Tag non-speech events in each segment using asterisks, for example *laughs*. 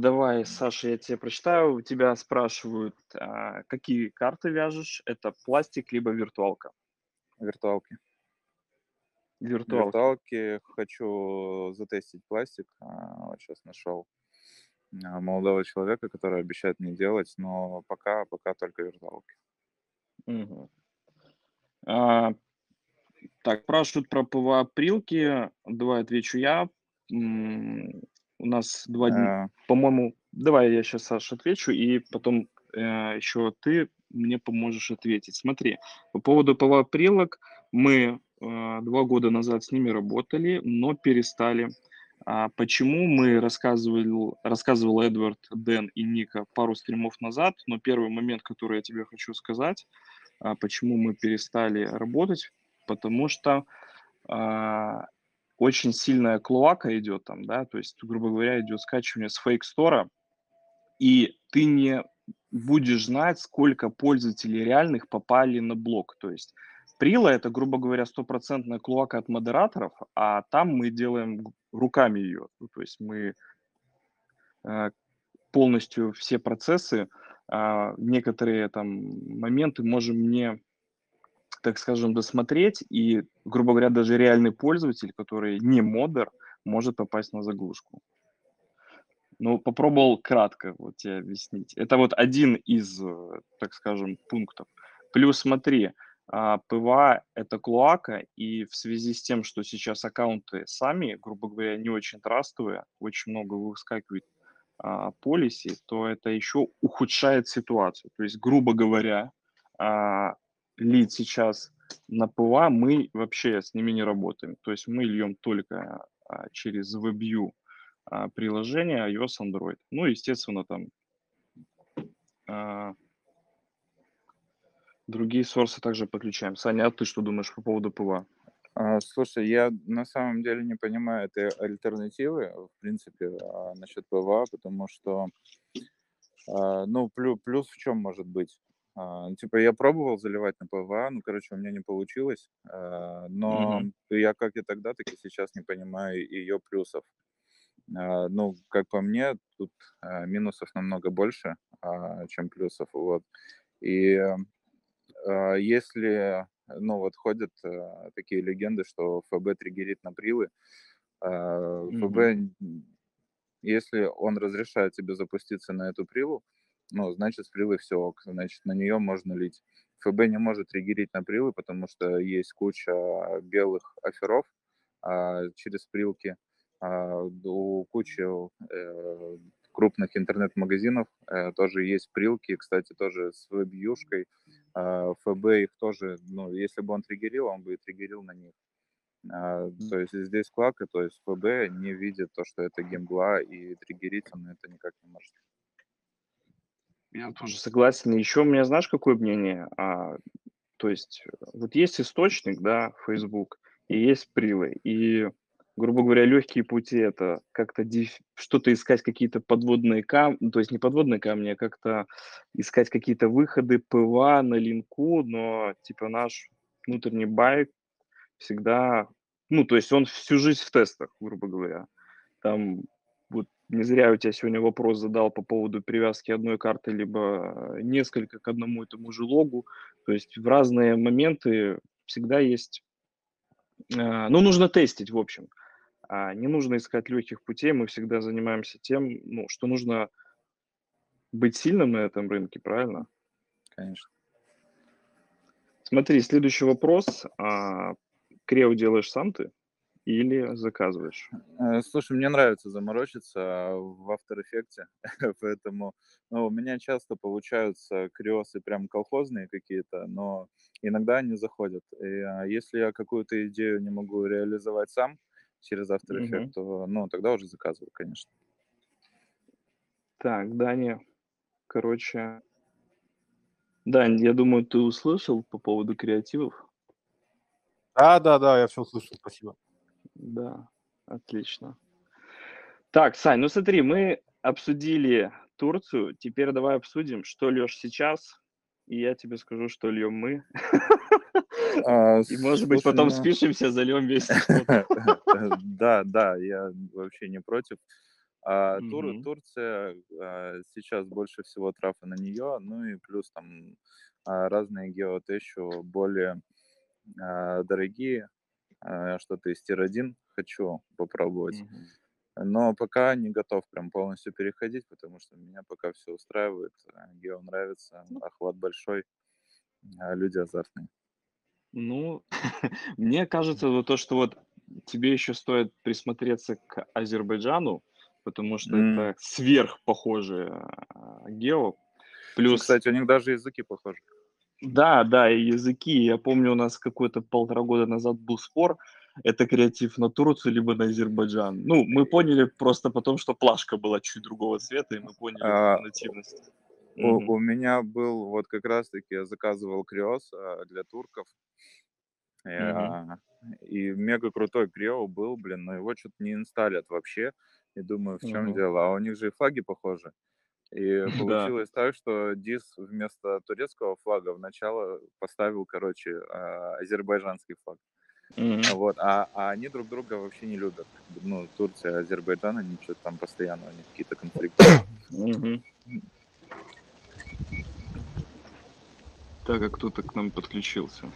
Давай, Саша, я тебе прочитаю. У тебя спрашивают, а, какие карты вяжешь? Это пластик либо виртуалка? Виртуалки. Виртуалки. Виртуалки хочу затестить пластик. А, Вот сейчас нашел а, молодого человека, который обещает мне делать, но пока, пока только виртуалки. Мгм. А, так, спрашивают про ПВА-прилки. Давай отвечу я. У нас два дня, А, по-моему, давай я сейчас, Саша, отвечу, и потом э, еще ты мне поможешь ответить. Смотри, по поводу ПВА-прилок, мы э, два года назад с ними работали, но перестали. А почему мы рассказывал, рассказывал Эдвард, Дэн и Ника пару стримов назад, но первый момент, который я тебе хочу сказать, а, почему мы перестали работать, потому что а, очень сильная клоака идет там, да, то есть, грубо говоря, идет скачивание с фейк-стора, и ты не будешь знать, сколько пользователей реальных попали на блок. То есть Прила это, грубо говоря, стопроцентная клоака от модераторов, а там мы делаем руками ее. Ну, то есть мы э, полностью все процессы, а, некоторые там моменты можем не, так скажем, досмотреть, и, грубо говоря, даже реальный пользователь, который не модер, может попасть на заглушку. Ну, попробовал кратко вот тебе объяснить. Это вот один из, э, так скажем, пунктов. Плюс смотри, а, PWA – это клоака, и в связи с тем, что сейчас аккаунты сами, грубо говоря, не очень трастовые, очень много выскакивает а, policy, то это еще ухудшает ситуацию. То есть, грубо говоря, а, лид сейчас на PWA, мы вообще с ними не работаем. То есть мы льем только а, через WebView а, приложение iOS, Android. Ну, естественно, там а, другие source ы также подключаем. Саня, а ты что думаешь по поводу PWA? Слушай, я на самом деле не понимаю этой альтернативы, в принципе, насчет PWA, потому что, ну, плюс, плюс в чем может быть? А, Типа, я пробовал заливать на PWA, ну, короче, у меня не получилось, а, но Мгм. я как и тогда, так и сейчас не понимаю ее плюсов. А, Ну, как по мне, тут а, минусов намного больше, а, чем плюсов, вот. И а, если, ну, вот ходят а, такие легенды, что FB триггерит на прилы, а. ФБ, н- если он разрешает тебе запуститься на эту прилу, ну, значит, с прилы все ок, значит, на нее можно лить. ФБ не может триггерить на прилы, потому что есть куча белых оферов а, через прилки, а, у кучи э, крупных интернет-магазинов э, тоже есть прилки, кстати, тоже с веб-юшкой. А, ФБ их тоже, ну, если бы он триггерил, он бы и триггерил на них. А, То есть здесь клоака, то есть FB не видит то, что это гембла, и триггерить он это никак не может. Я тоже согласен. Еще у меня, знаешь, какое мнение? А, то есть, э, вот есть источник, да, Facebook, и есть прилы. И, грубо говоря, легкие пути это как-то диф- что-то искать, какие-то подводные камни, то есть не подводные камни, а как-то искать какие-то выходы, PWA на линку, но типа наш внутренний байк всегда, ну, то есть он всю жизнь в тестах, грубо говоря. Там не зря у тебя сегодня вопрос задал по поводу привязки одной карты, либо э, несколько к одному и тому же логу. То есть в разные моменты всегда есть... э, Ну, нужно тестить, в общем. А не нужно искать легких путей. Мы всегда занимаемся тем, ну, что нужно быть сильным на этом рынке, правильно? Конечно. Смотри, следующий вопрос. А, Крео делаешь сам ты или заказываешь? Э, Слушай, мне нравится заморочиться в After Effects, *laughs* поэтому ну, у меня часто получаются криосы прям колхозные какие-то, но иногда они заходят. И а, если я какую-то идею не могу реализовать сам через After Effects, Мгм. то ну, тогда уже заказываю, конечно. Так, Даня, короче, Дань, я думаю, ты услышал по поводу креативов? Да, да, да, я все слышал, спасибо. Да, отлично. Так, Сань, ну смотри, мы обсудили Турцию, теперь давай обсудим, что льешь сейчас, и я тебе скажу, что льем мы. А, И, может быть, потом ну, спишемся, зальем что-то. *laughs* Да, да, я вообще не против. А Тур. Турция а, сейчас больше всего трафа на нее, ну и плюс там а, разные геотещу более а, дорогие, что-то из тир-1 хочу попробовать. Мгм. Но пока не готов прям полностью переходить, потому что меня пока все устраивает. а, Гео нравится, Ну, охват большой, а люди азартные. ну, *laughs* мне кажется, вот то, что вот тебе еще стоит присмотреться к Азербайджану, потому что М. это сверх похожие а, гео. Плюс, кстати, у них даже языки похожи. Да, да, и языки. Я помню, у нас какой-то полтора года назад был спор, это креатив на Турцию, либо на Азербайджан. Ну, мы поняли просто потому, что плашка была чуть другого цвета, и мы поняли А, нативность. у, Мгм. у меня был вот как раз-таки я заказывал криос а, для турков. И, а, и мега крутой крио был, блин, но его что-то не инсталят вообще. И думаю, в чем Мгм. дело? А у них же и флаги похожи. И *laughs* получилось так, что Дис вместо турецкого флага вначале поставил, короче, а, азербайджанский флаг. Вот, а, а они друг друга вообще не любят. Ну, Турция, Азербайджан, они что-то там постоянно у них какие-то конфликты. Так, а кто-то к нам подключился.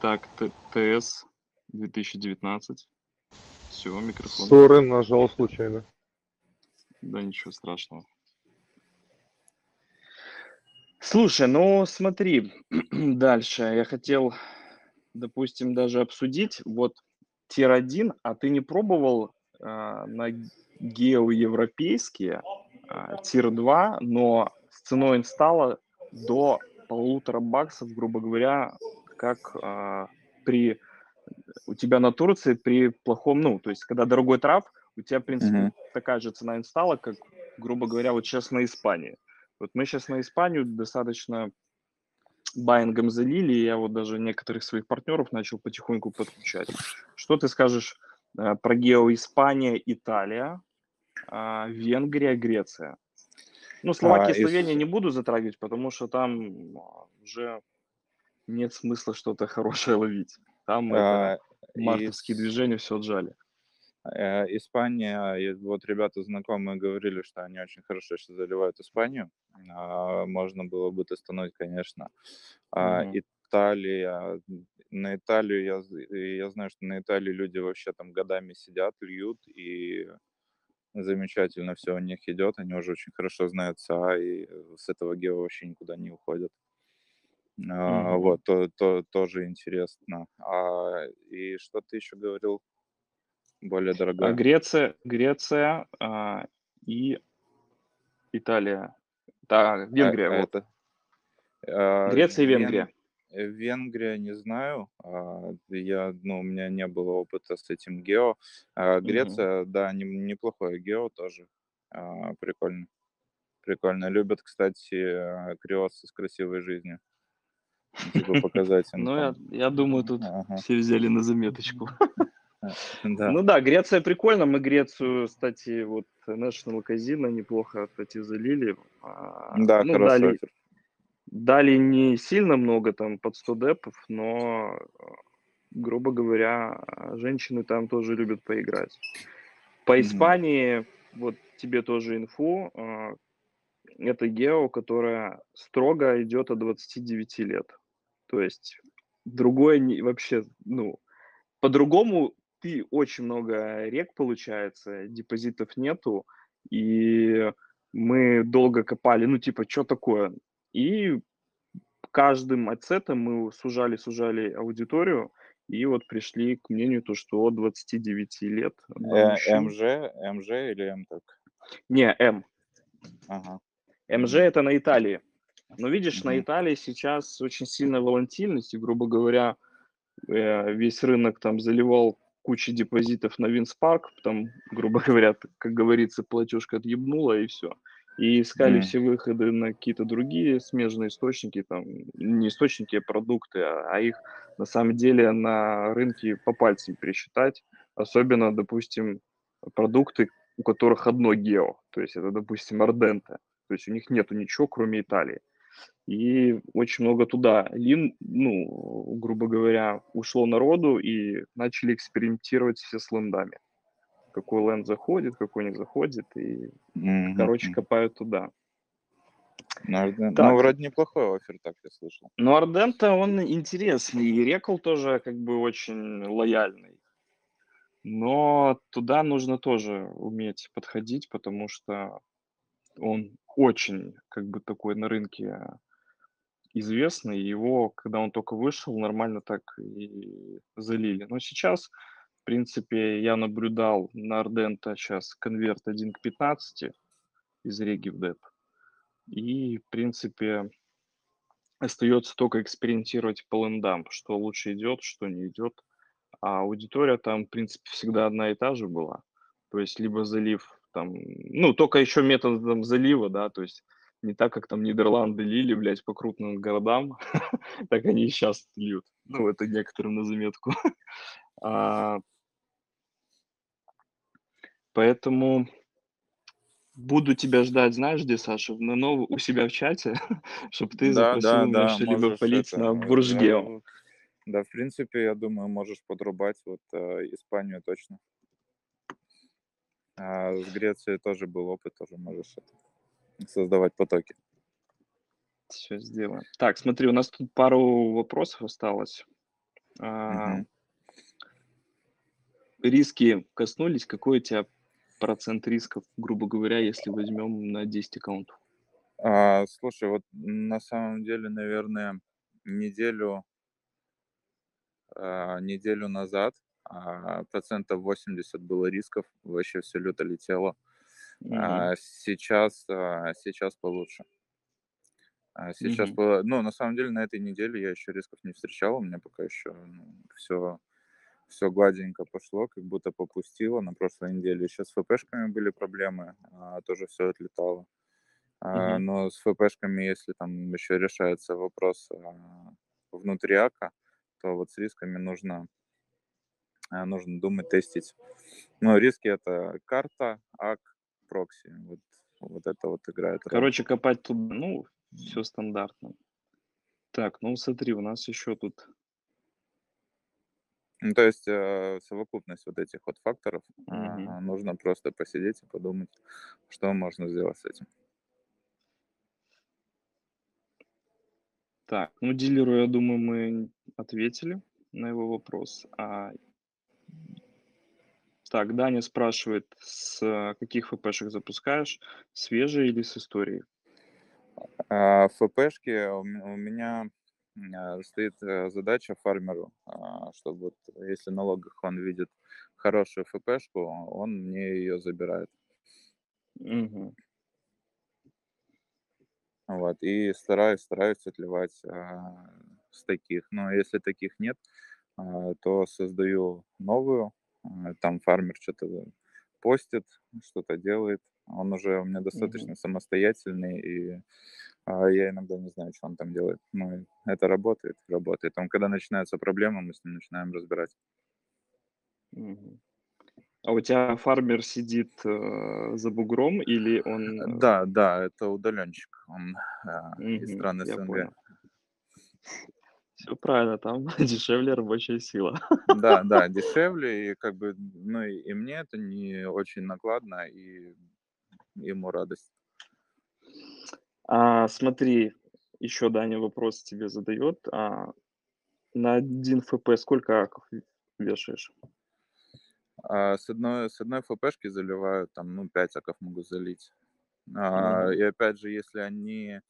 Так, ТС 2019. Все, микрофон. Ссоры нажал случайно. Да ничего страшного. Слушай, ну смотри, *clears throat* дальше я хотел, допустим, даже обсудить вот тир-1, а ты не пробовал а, на геоевропейские а, тир-2, но с ценой инсталла до полутора баксов, грубо говоря, как а, при у тебя на Турции при плохом, ну, то есть когда дорогой трав, у тебя, в принципе, Мгм. такая же цена инсталла, как, грубо говоря, вот сейчас на Испании. Вот мы сейчас на Испанию достаточно баингом залили, и я вот даже некоторых своих партнеров начал потихоньку подключать. Что ты скажешь э, про Гео Испания, Италия, а, Венгрия, Греция? Ну, Словакия А, и Словения из- не буду затрагивать, потому что там а, уже нет смысла что-то *laughs* хорошее ловить. Там а, мартовские из- движения все отжали. Э, Испания, и вот ребята знакомые говорили, что они очень хорошо сейчас заливают Испанию. А, Можно было бы тестануть, конечно. Мгм. Италия, на Италию я, и я знаю, что на Италии люди вообще там годами сидят, льют, и замечательно все у них идет. Они уже очень хорошо знают ЦА, и с этого гео вообще никуда не уходят. А, Мгм. Вот, то, то- тоже интересно. А, и что ты еще говорил? Более А дорогое. Греция, Греция а, и Италия. Да, А, Венгрия, вот. это а, Греция и Вен- Венгрия. э, Венгрия не знаю. а, Я, ну, у меня не было опыта с этим гео. А. Греция, да, не- неплохое гео тоже. а, Прикольно. Прикольно. Любят, кстати, а, криосы с красивой жизнью. Ну, Типа показать им Ну, я, думаю, тут Ага. все взяли на заметочку. Да. Ну да, Греция прикольно. Мы Грецию, кстати, вот National Casino неплохо, кстати, залили. А, Да, ну, дали, дали не сильно много, там, под 100 депов, но, э, грубо говоря, женщины там тоже любят поиграть. По. Испании, вот тебе тоже инфу, а, это гео, которая строго идет от 29 лет. То есть другое не, вообще, ну, по-другому ты очень много рек получается, депозитов нету, и мы долго копали, ну, типа, что такое? И каждым отсетом мы сужали, сужали аудиторию, и вот пришли к мнению, то, что от 29 лет на Э, мужчин... МЖ, МЖ или М только? Не, М. Ага. МЖ это на Италии. Но видишь, на. Италии сейчас очень сильная волатильность, и, грубо говоря, э, весь рынок там заливал кучу депозитов на Винспарк, там, грубо говоря, как говорится, платежка отъебнула, и все. И искали Мгм. все выходы на какие-то другие смежные источники, там, не источники, а продукты, а а их на самом деле на рынке по пальцам пересчитать. Особенно, допустим, продукты, у которых одно гео. То есть это, допустим, Ардента. То есть у них нету ничего, кроме Италии. и очень много туда лин, ну, грубо говоря, ушло народу, и начали экспериментировать все с лендами. Какой ленд заходит, какой не заходит, и, Мгм, короче, копают туда. Ну, Арден- ну, вроде неплохой офер, так я слышал. Но Ардента, он интересный, и Рекл тоже как бы очень лояльный. Но туда нужно тоже уметь подходить, потому что он очень как бы такой на рынке известный. Его, когда он только вышел, нормально так и залили. Но сейчас, в принципе, я наблюдал на Ардента сейчас конверт 1 к 15 из Реги в деп. И, в принципе, остается только экспериментировать по лендам, что лучше идет, что не идет. А аудитория там, в принципе, всегда одна и та же была. То есть либо залив там, ну, только еще методом залива, да, то есть не так, как там Нидерланды лили, блядь, по крупным городам, *laughs* так они и сейчас льют. Ну, это некоторым на заметку. *laughs* А, Поэтому буду тебя ждать, знаешь, где, Саша? На нов... у себя в чате, *laughs* чтобы ты Да, запросил да, меня да, что-либо полить это, на Буржгео. да, Да, в принципе, я думаю, можешь подрубать вот э, Испанию точно. А с Грецией тоже был опыт, тоже можешь это, создавать потоки. Все сделаем. Так, смотри, у нас тут пару вопросов осталось. Мгм. Риски коснулись. Какой у тебя процент рисков, грубо говоря, если возьмем на 10 аккаунтов? А, слушай, вот на самом деле, наверное, неделю, а, неделю назад а, процентов 80 было рисков, вообще все люто летело. Мгм. А сейчас, а, сейчас получше. А сейчас, Мгм. по- ну, на самом деле, на этой неделе я еще рисков не встречал, у меня пока еще все, все гладенько пошло, как будто попустило. На прошлой неделе еще с ФПшками были проблемы, а, тоже все отлетало. А, Мгм. но с ФПшками, если там еще решается вопрос а, внутри АКа, то вот с рисками нужно, нужно думать, тестить. Ну, риски это карта, АК, прокси. Вот, вот это вот играет. Короче, копать тут, ну, все стандартно. Так, ну смотри, у нас еще тут... Ну, то есть э, совокупность вот этих вот факторов, Мгм. а, нужно просто посидеть и подумать, что можно сделать с этим. Так, ну дилеру, я думаю, мы ответили на его вопрос. А... Так, Даня спрашивает, с э, каких ФПшек запускаешь? Свежие или с историей? А, в ФПшке у м- у меня а, стоит э, задача фармеру, а, чтобы вот если на логах он видит хорошую ФПшку, он мне ее забирает. Мгм. Вот, и стараюсь, стараюсь отливать а, с таких. Но если таких нет, а, то создаю новую. А, Там фармер что-то постит, что-то делает. Он уже у меня достаточно самостоятельный, и а, я иногда не знаю, что он там делает. Но это работает, работает. Он, когда начинаются проблемы, мы с ним начинаем разбирать. Мгм. А у тебя фармер сидит э, за бугром или он... э, Да, да, это удаленщик. Он а, из мгм, стран я СНГ. понял. Все правильно, там *laughs* дешевле рабочая сила. Да, да, *laughs* дешевле, и как бы, ну, и, и мне это не очень накладно, и ему радость. А, смотри, еще Даня вопрос тебе задает. А, на один ФП сколько аков вешаешь? А с одной, с одной ФПшки заливаю, там, ну, 5 аков могу залить. А, Мгм. и опять же, если они,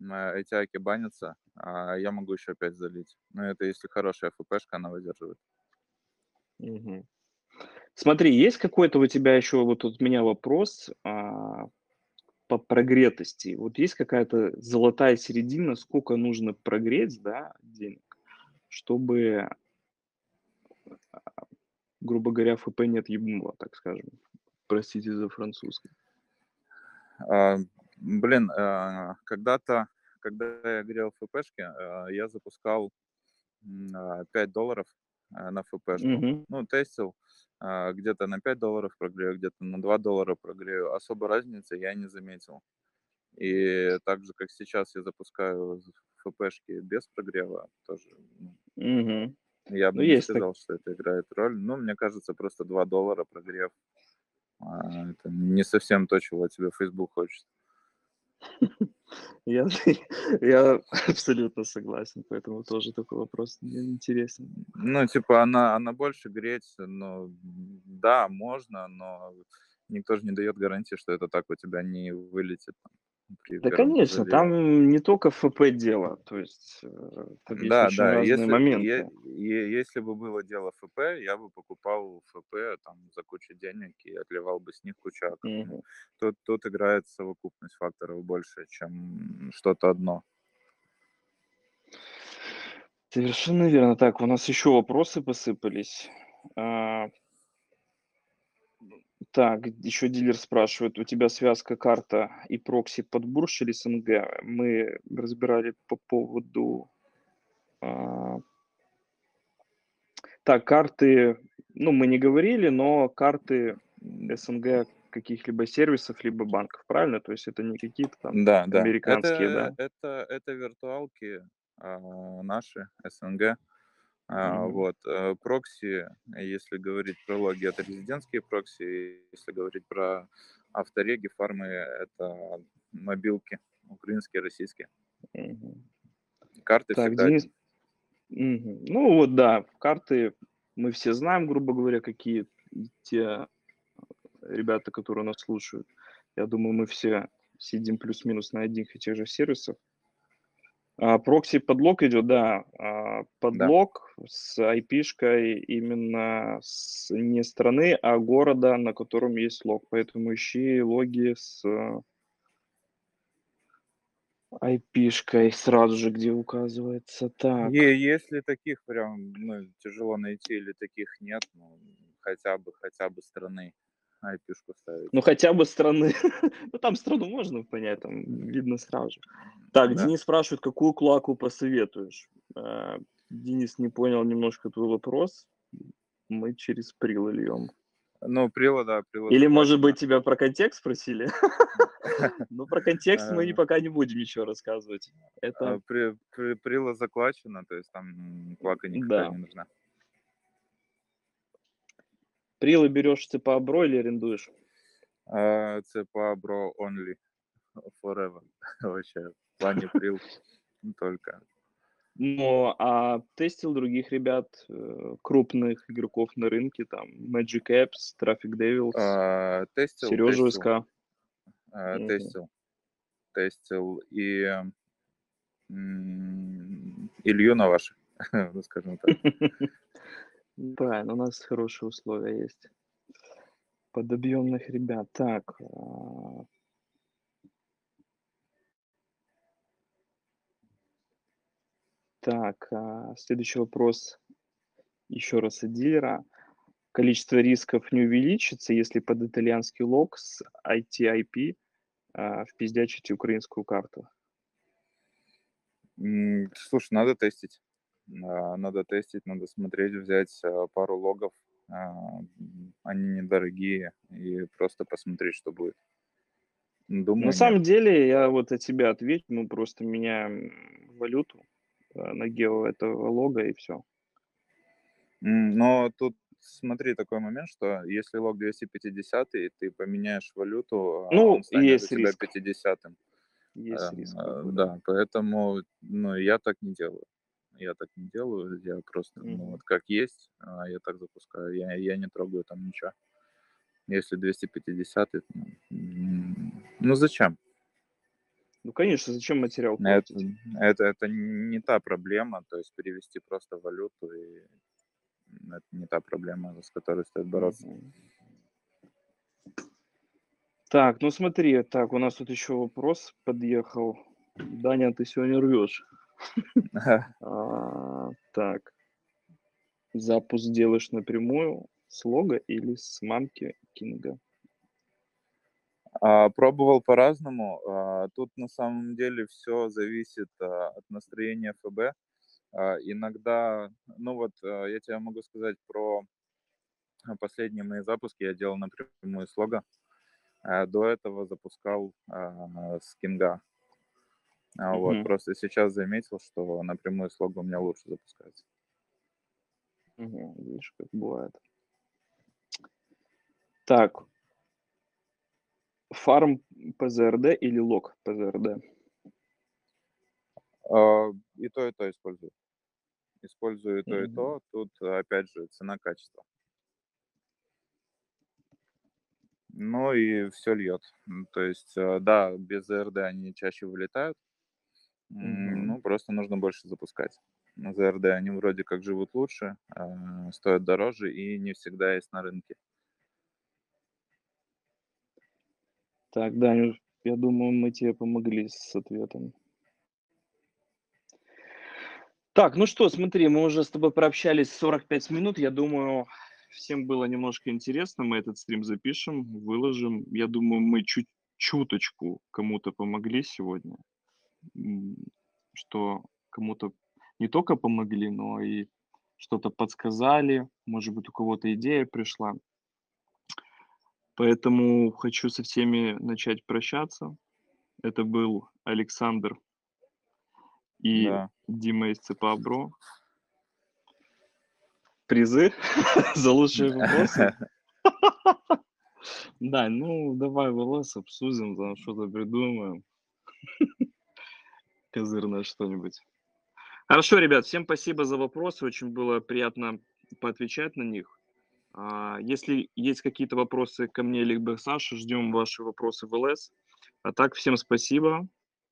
эти аки банятся, а, я могу еще 5 залить. Но это если хорошая ФПшка, она выдерживает. Мгм. Смотри, есть какой-то у тебя еще вот от меня вопрос а, по прогретости. Вот есть какая-то золотая середина, сколько нужно прогреть, да, денег, чтобы, а, грубо говоря, ФП не отъебнуло, так скажем. Простите за французский. Блин, а, когда-то, когда я грел ФПшки, а, я запускал м, а, 5 долларов а, на ФПшку. Мгм. Ну, тестил, где-то на 5 долларов прогрею, где-то на 2 доллара прогрею. Особо разницы я не заметил. И так же, как сейчас я запускаю ФПшки без прогрева, тоже Мгм. я бы Ну, не есть так. сказал, что это играет роль. Ну, мне кажется, просто 2 доллара прогрев. это не совсем то, чего от тебя Facebook хочет. *laughs* Я, *laughs* я абсолютно согласен, поэтому тоже такой вопрос мне интересен. Ну, типа, она, она больше греть, но да, можно, но никто же не дает гарантии, что это так у тебя не вылетит Да, конечно, заливе. там не только ФП дело, то есть э, там есть Да, очень да, разные если, моменты. е- е- если бы было дело ФП, я бы покупал ФП там за кучу денег и отливал бы с них кучу. Ну, Мгм. Тут, тут играет совокупность факторов больше, чем что-то одно. Совершенно верно. Так, у нас еще вопросы посыпались. Так, еще дилер спрашивает, у тебя связка карта и прокси под бурж или СНГ? Мы разбирали по поводу... а, Так, карты, ну, мы не говорили, но карты СНГ каких-либо сервисов, либо банков, правильно? То есть это не какие-то там Да, да. американские, Это, да? это, это виртуалки а, наши, СНГ. Мгм. вот. э, Прокси, если говорить про логи, это резидентские прокси. Если говорить про автореги, фармы, это мобилки, украинские, российские. Мгм. Карты Так, всегда Денис, Мгм. Ну вот, да, карты мы все знаем, грубо говоря, какие те ребята, которые нас слушают. Я думаю, мы все сидим плюс-минус на одних и тех же сервисах. А, прокси подлог идет, да, а, подлог с IP-шкой именно с, не страны, а города, на котором есть лог. Поэтому ищи логи с IP-шкой сразу же, где указывается. Так. Е- Если таких прям ну, тяжело найти или таких нет, ну, хотя бы, хотя бы страны IP-шку ставить. Ну, хотя бы страны. *laughs* ну, там страну можно понять, там видно сразу же. Так, Да. Денис спрашивает, какую клаку посоветуешь? Э, Денис не понял немножко твой вопрос. Мы через прил льем. Ну, Прила, да, Прила Или, может быть, тебя про контекст спросили? *laughs* Ну, про контекст мы Э. пока не будем ничего рассказывать. А, Это при- Прила заклачена, то есть там клака никакая не нужна. Прилы берешь обро или арендуешь? А, ЦПА, бро, only, forever. *laughs* Вообще, в плане Прил только. Ну, а тестил других ребят, э, крупных игроков на рынке, там, Magic Apps, Traffic Devils, А, Тестил, Сережа тестил, СК. а, Мгм. тестил, тестил и м, Илью на ваши, ну, *laughs* скажем так. *laughs* Правильно, у нас хорошие условия есть. Под объемных ребят. Так. а, Так, а, следующий вопрос еще раз от дилера. Количество рисков не увеличится, если под итальянский лог с ITIP а, впиздячить украинскую карту. Слушай, надо тестить. А, Надо тестить, надо смотреть, взять а, пару логов. м, Они недорогие. И просто посмотреть, что будет. Думаю, На нет. самом деле, я вот от тебя отвечу, мы просто меняем валюту э, на гео этого лога и все. Но тут смотри такой момент, что если лог 250, и ты поменяешь валюту, а Ну, он станет у есть тебя риск. 50 Есть риск. Какой-то. Да, поэтому ну, я так не делаю. Я так не делаю, я просто, ну, Мгм. вот как есть, а, я так запускаю. Я, я не трогаю там ничего. Если 250, это, ну, ну зачем? Ну, конечно, зачем материал Это, это, это не та проблема, то есть перевести просто валюту, и это не та проблема, с которой стоит бороться. Мгм. Так, ну смотри, так, у нас тут еще вопрос подъехал. Даня, ты сегодня рвешь. *laughs* А, так. Запуск делаешь напрямую с лога или с мамки Кинга? А, Пробовал по-разному. А, Тут на самом деле все зависит а, от настроения ФБ. Иногда, ну вот я тебе могу сказать про последние мои запуски. Я делал напрямую с лога. До этого запускал с Кинга. А, Вот, Мгм. просто сейчас заметил, что напрямую с лога у меня лучше запускается. Мгм. Видишь, как бывает. Так. Фарм ПЗРД или лог ПЗРД? А, И то, и то использую. Использую и то, и то. Тут, опять же, цена-качество. Ну и все льет. То есть, э, да, без ЗРД они чаще вылетают. Ну, просто нужно больше запускать. На ЗРД они вроде как живут лучше, а, стоят дороже и не всегда есть на рынке. Так, Даню, я думаю, мы тебе помогли с ответом. Так, ну что, смотри, мы уже с тобой прообщались 45 минут. Я думаю, всем было немножко интересно. Мы этот стрим запишем, выложим. Я думаю, мы чуть чуточку кому-то помогли сегодня. Что кому-то не только помогли, но и что-то подсказали. Может быть, у кого-то идея пришла. Поэтому хочу со всеми начать прощаться. Это был Александр и Да. Дима из ЦПАБРО. Призы *laughs* за лучшие вопросы. *laughs* Да, ну давай волос обсудим, там что-то придумаем. *laughs* Козырное что-нибудь. Хорошо, ребят, всем спасибо за вопросы. Очень было приятно поотвечать на них. А, Если есть какие-то вопросы ко мне либо к Саше, ждем ваши вопросы в ЛС. А так, всем спасибо.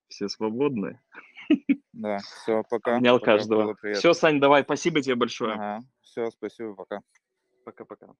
Все свободны. Да, все, *laughs* пока. Обнял пока, каждого. Все, Сань, давай, спасибо тебе большое. Ага, все, спасибо, пока. Пока-пока.